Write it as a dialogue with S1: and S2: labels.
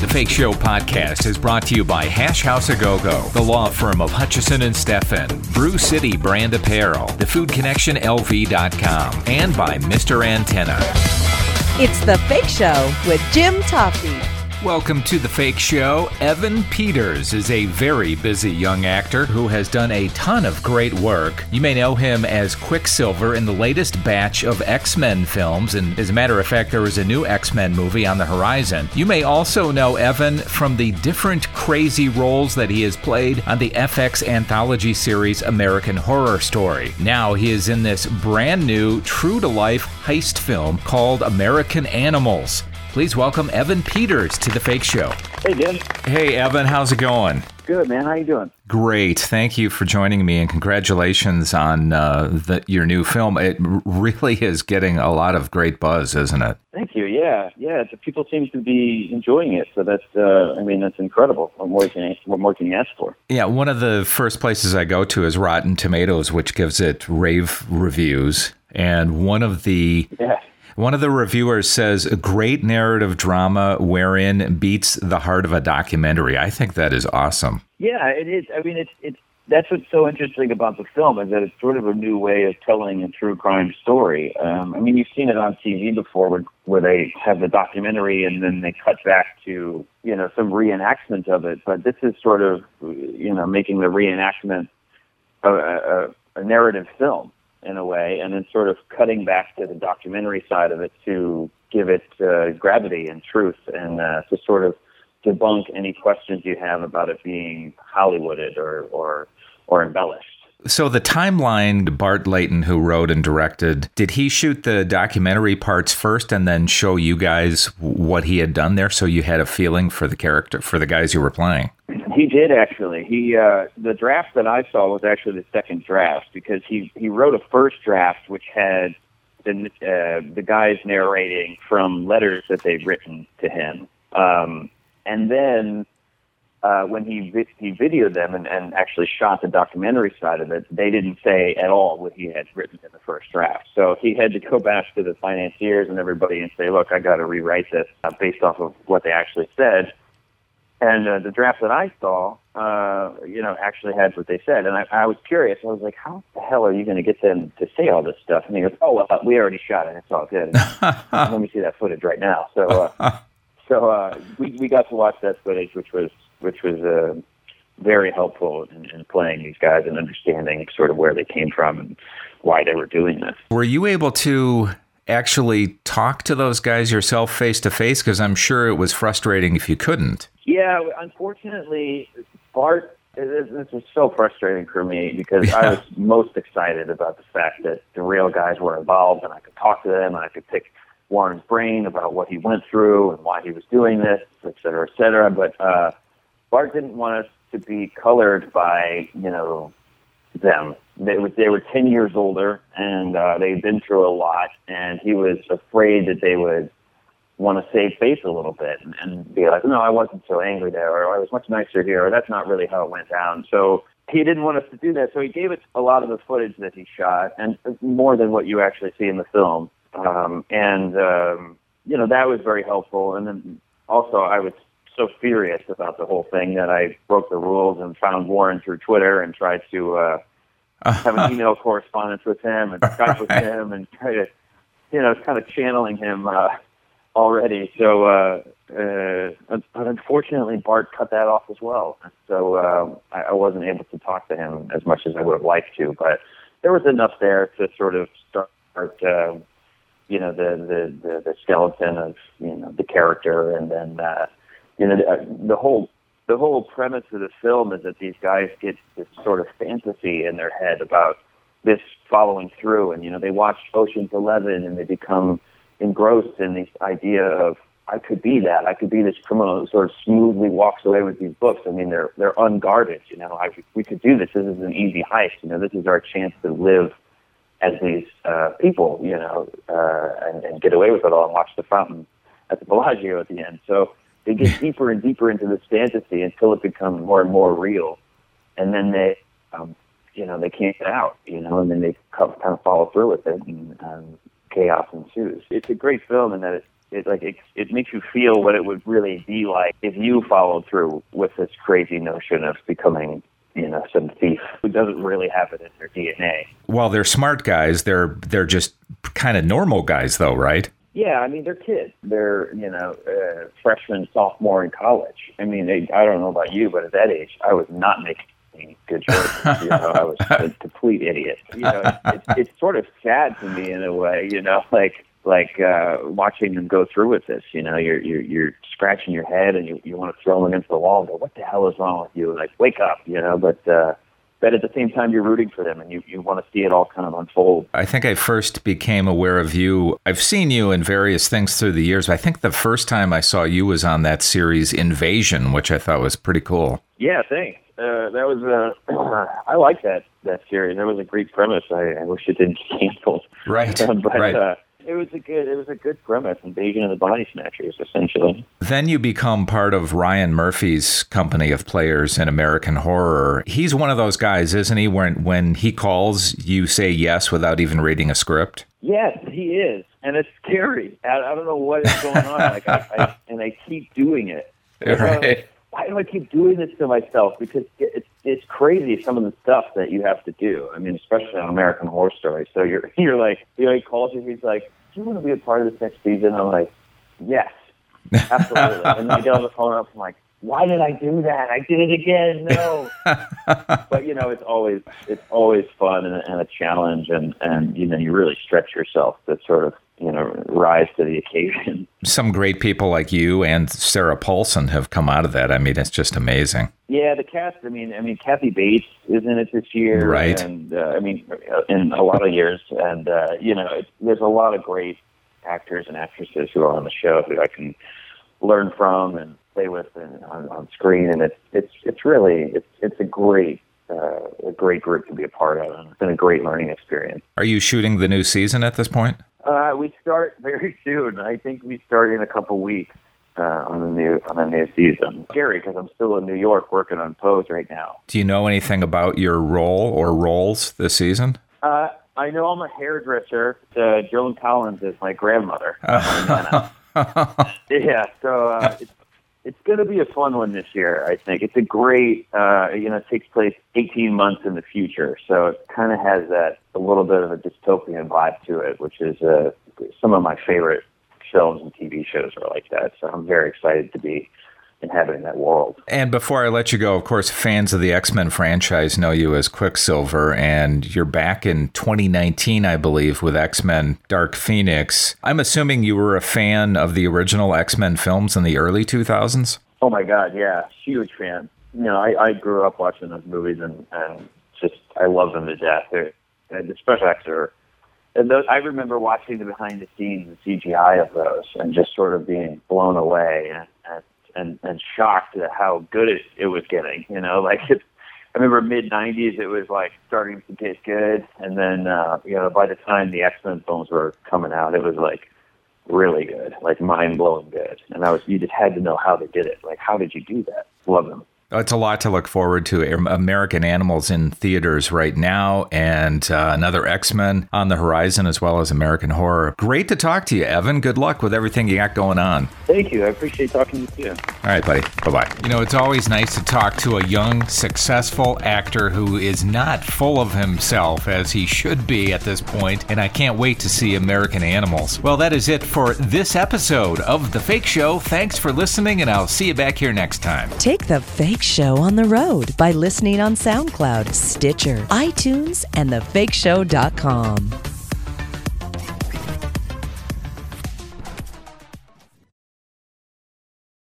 S1: The Fake Show podcast is brought to you by Hash House A Go Go, the law firm of Hutchison and Steffen, Brew City Brand Apparel, the Food Connection LV.com, and by Mr. Antenna.
S2: It's The Fake Show with Jim Tofte.
S1: Welcome to The Fake Show. Evan Peters is a very busy young actor who has done a ton of great work. You may know him as Quicksilver in the latest batch of X Men films, and as a matter of fact, there is a new X Men movie on the horizon. You may also know Evan from the different crazy roles that he has played on the FX anthology series American Horror Story. Now he is in this brand new, true to life heist film called American Animals. Please welcome Evan Peters to the Fake Show.
S3: Hey, Jim.
S1: Hey, Evan, how's it going?
S3: Good, man. How you doing?
S1: Great. Thank you for joining me, and congratulations on uh, the, your new film. It really is getting a lot of great buzz, isn't it?
S3: Thank you. Yeah, yeah. The people seem to be enjoying it, so that's. Uh, I mean, that's incredible. What more can you, what more can you ask for?
S1: Yeah, one of the first places I go to is Rotten Tomatoes, which gives it rave reviews, and one of the
S3: Yeah.
S1: One of the reviewers says a great narrative drama wherein beats the heart of a documentary. I think that is awesome.
S3: Yeah, it is. I mean, it's it's that's what's so interesting about the film is that it's sort of a new way of telling a true crime story. Um, I mean, you've seen it on TV before, where, where they have the documentary and then they cut back to you know some reenactment of it. But this is sort of you know making the reenactment a, a, a narrative film in a way, and then sort of cutting back to the documentary side of it to give it uh, gravity and truth, and uh, to sort of debunk any questions you have about it being Hollywooded or or or embellished.
S1: So the timeline, Bart Layton, who wrote and directed, did he shoot the documentary parts first and then show you guys what he had done there, so you had a feeling for the character, for the guys you were playing?
S3: He did actually. He uh, the draft that I saw was actually the second draft because he he wrote a first draft which had the uh, the guys narrating from letters that they'd written to him, um, and then uh, when he vi- he videoed them and, and actually shot the documentary side of it, they didn't say at all what he had written in the first draft. So he had to go back to the financiers and everybody and say, "Look, I got to rewrite this uh, based off of what they actually said." And uh, the draft that I saw, uh, you know, actually had what they said. And I, I was curious. I was like, how the hell are you going to get them to say all this stuff? And he goes, oh, well, we already shot it. It's all good. Let me see that footage right now. So, uh, so uh, we, we got to watch that footage, which was, which was uh, very helpful in, in playing these guys and understanding sort of where they came from and why they were doing this.
S1: Were you able to actually talk to those guys yourself face to face? Because I'm sure it was frustrating if you couldn't.
S3: Yeah, unfortunately, Bart. This was so frustrating for me because I was most excited about the fact that the real guys were involved and I could talk to them and I could pick Warren's brain about what he went through and why he was doing this, et cetera, et cetera. But uh, Bart didn't want us to be colored by you know them. They were they were ten years older and uh, they'd been through a lot, and he was afraid that they would want to save face a little bit and, and be like, no, I wasn't so angry there, or I was much nicer here, or that's not really how it went down. So he didn't want us to do that. So he gave us a lot of the footage that he shot, and more than what you actually see in the film. Um, and um, you know that was very helpful. And then also, I was so furious about the whole thing that I broke the rules and found Warren through Twitter and tried to uh, have an email correspondence with him and Skype with him and try to, you know, kind of channeling him. Uh, already. So uh, uh, but unfortunately, Bart cut that off as well. So uh, I, I wasn't able to talk to him as much as I would have liked to. But there was enough there to sort of start, uh, you know, the, the the the skeleton of you know the character, and then uh, you know the, the whole. The whole premise of the film is that these guys get this sort of fantasy in their head about this following through, and you know they watch Ocean's Eleven and they become engrossed in this idea of I could be that. I could be this criminal who sort of smoothly walks away with these books. I mean, they're they're unguarded. You know, I, we could do this. This is an easy heist. You know, this is our chance to live as these uh, people. You know, uh, and, and get away with it all and watch the fountain at the Bellagio at the end. So they get deeper and deeper into this fantasy until it becomes more and more real, and then they, um, you know, they can't get out. You know, and then they kind of follow through with it, and um, chaos ensues. It's a great film in that it it like it, it makes you feel what it would really be like if you followed through with this crazy notion of becoming you know some thief who doesn't really have it in their DNA.
S1: Well, they're smart guys. They're they're just kind of normal guys, though, right?
S3: Yeah, I mean they're kids. They're you know uh, freshman, sophomore in college. I mean, they, I don't know about you, but at that age, I was not making good choices. you know, I was a complete idiot. You know, it's, it's sort of sad to me in a way. You know, like like uh, watching them go through with this. You know, you're you're, you're scratching your head and you you want to throw them against the wall and go, "What the hell is wrong with you?" Like, wake up, you know. But uh, but at the same time, you're rooting for them and you you want to see it all kind of unfold.
S1: I think I first became aware of you. I've seen you in various things through the years. I think the first time I saw you was on that series Invasion, which I thought was pretty cool.
S3: Yeah, thanks. Uh, that was uh, I like that that series. That was a great premise. I, I wish it didn't get canceled.
S1: Right.
S3: but
S1: right.
S3: Uh, it was a good it was a good premise, Invasion of the Body Snatchers, essentially.
S1: Then you become part of Ryan Murphy's company of players in American Horror. He's one of those guys, isn't he? When when he calls, you say yes without even reading a script.
S3: Yes, he is, and it's scary. I, I don't know what is going on. Like, I, I, and I keep doing it.
S1: Uh, right.
S3: Why do I keep doing this to myself? Because it's it's crazy some of the stuff that you have to do. I mean, especially on American Horror Story. So you're you're like, you know, he calls you. He's like, "Do you want to be a part of this next season?" I'm like, "Yes, absolutely." and then I get on the phone up. I'm like, "Why did I do that? I did it again. No." but you know, it's always it's always fun and, and a challenge, and and you know, you really stretch yourself to sort of you know rise to the occasion.
S1: Some great people like you and Sarah Paulson have come out of that. I mean, it's just amazing.
S3: Yeah, the cast. I mean, I mean, Kathy Bates is in it this year,
S1: Right.
S3: And uh, I mean, in a lot of years, and uh, you know, it's, there's a lot of great actors and actresses who are on the show who I can learn from and play with and on, on screen, and it's it's it's really it's it's a great uh, a great group to be a part of, and it's been a great learning experience.
S1: Are you shooting the new season at this point?
S3: Uh, we start very soon. I think we start in a couple weeks uh, on the new on the new season. Scary because I'm still in New York working on Pose right now.
S1: Do you know anything about your role or roles this season?
S3: Uh, I know I'm a hairdresser. Uh, Joan Collins is my grandmother. yeah, so uh, it's it's going to be a fun one this year. I think it's a great. Uh, you know, it takes place 18 months in the future, so it kind of has that a little bit of a dystopian vibe to it, which is uh, some of my favorite films and TV shows are like that. So I'm very excited to be inhabiting that world.
S1: And before I let you go, of course, fans of the X Men franchise know you as Quicksilver, and you're back in 2019, I believe, with X Men Dark Phoenix. I'm assuming you were a fan of the original X Men films in the early 2000s?
S3: Oh my God, yeah, huge fan. You know, I, I grew up watching those movies and, and just I love them to death. They're, and the special effects are. And those, I remember watching the behind the scenes and CGI of those, and just sort of being blown away and and shocked at how good it, it was getting. You know, like it, I remember mid '90s, it was like starting to get good, and then uh, you know by the time the X Men films were coming out, it was like really good, like mind blowing good. And I was you just had to know how they did it. Like how did you do that? Love them.
S1: It's a lot to look forward to. American Animals in theaters right now, and uh, another X Men on the horizon, as well as American Horror. Great to talk to you, Evan. Good luck with everything you got going on.
S3: Thank you. I appreciate talking to you.
S1: All right, buddy. Bye bye. You know, it's always nice to talk to a young, successful actor who is not full of himself as he should be at this point, and I can't wait to see American Animals. Well, that is it for this episode of The Fake Show. Thanks for listening, and I'll see you back here next time.
S2: Take the Fake Show on the road by listening on SoundCloud, Stitcher, iTunes, and thefakeshow.com.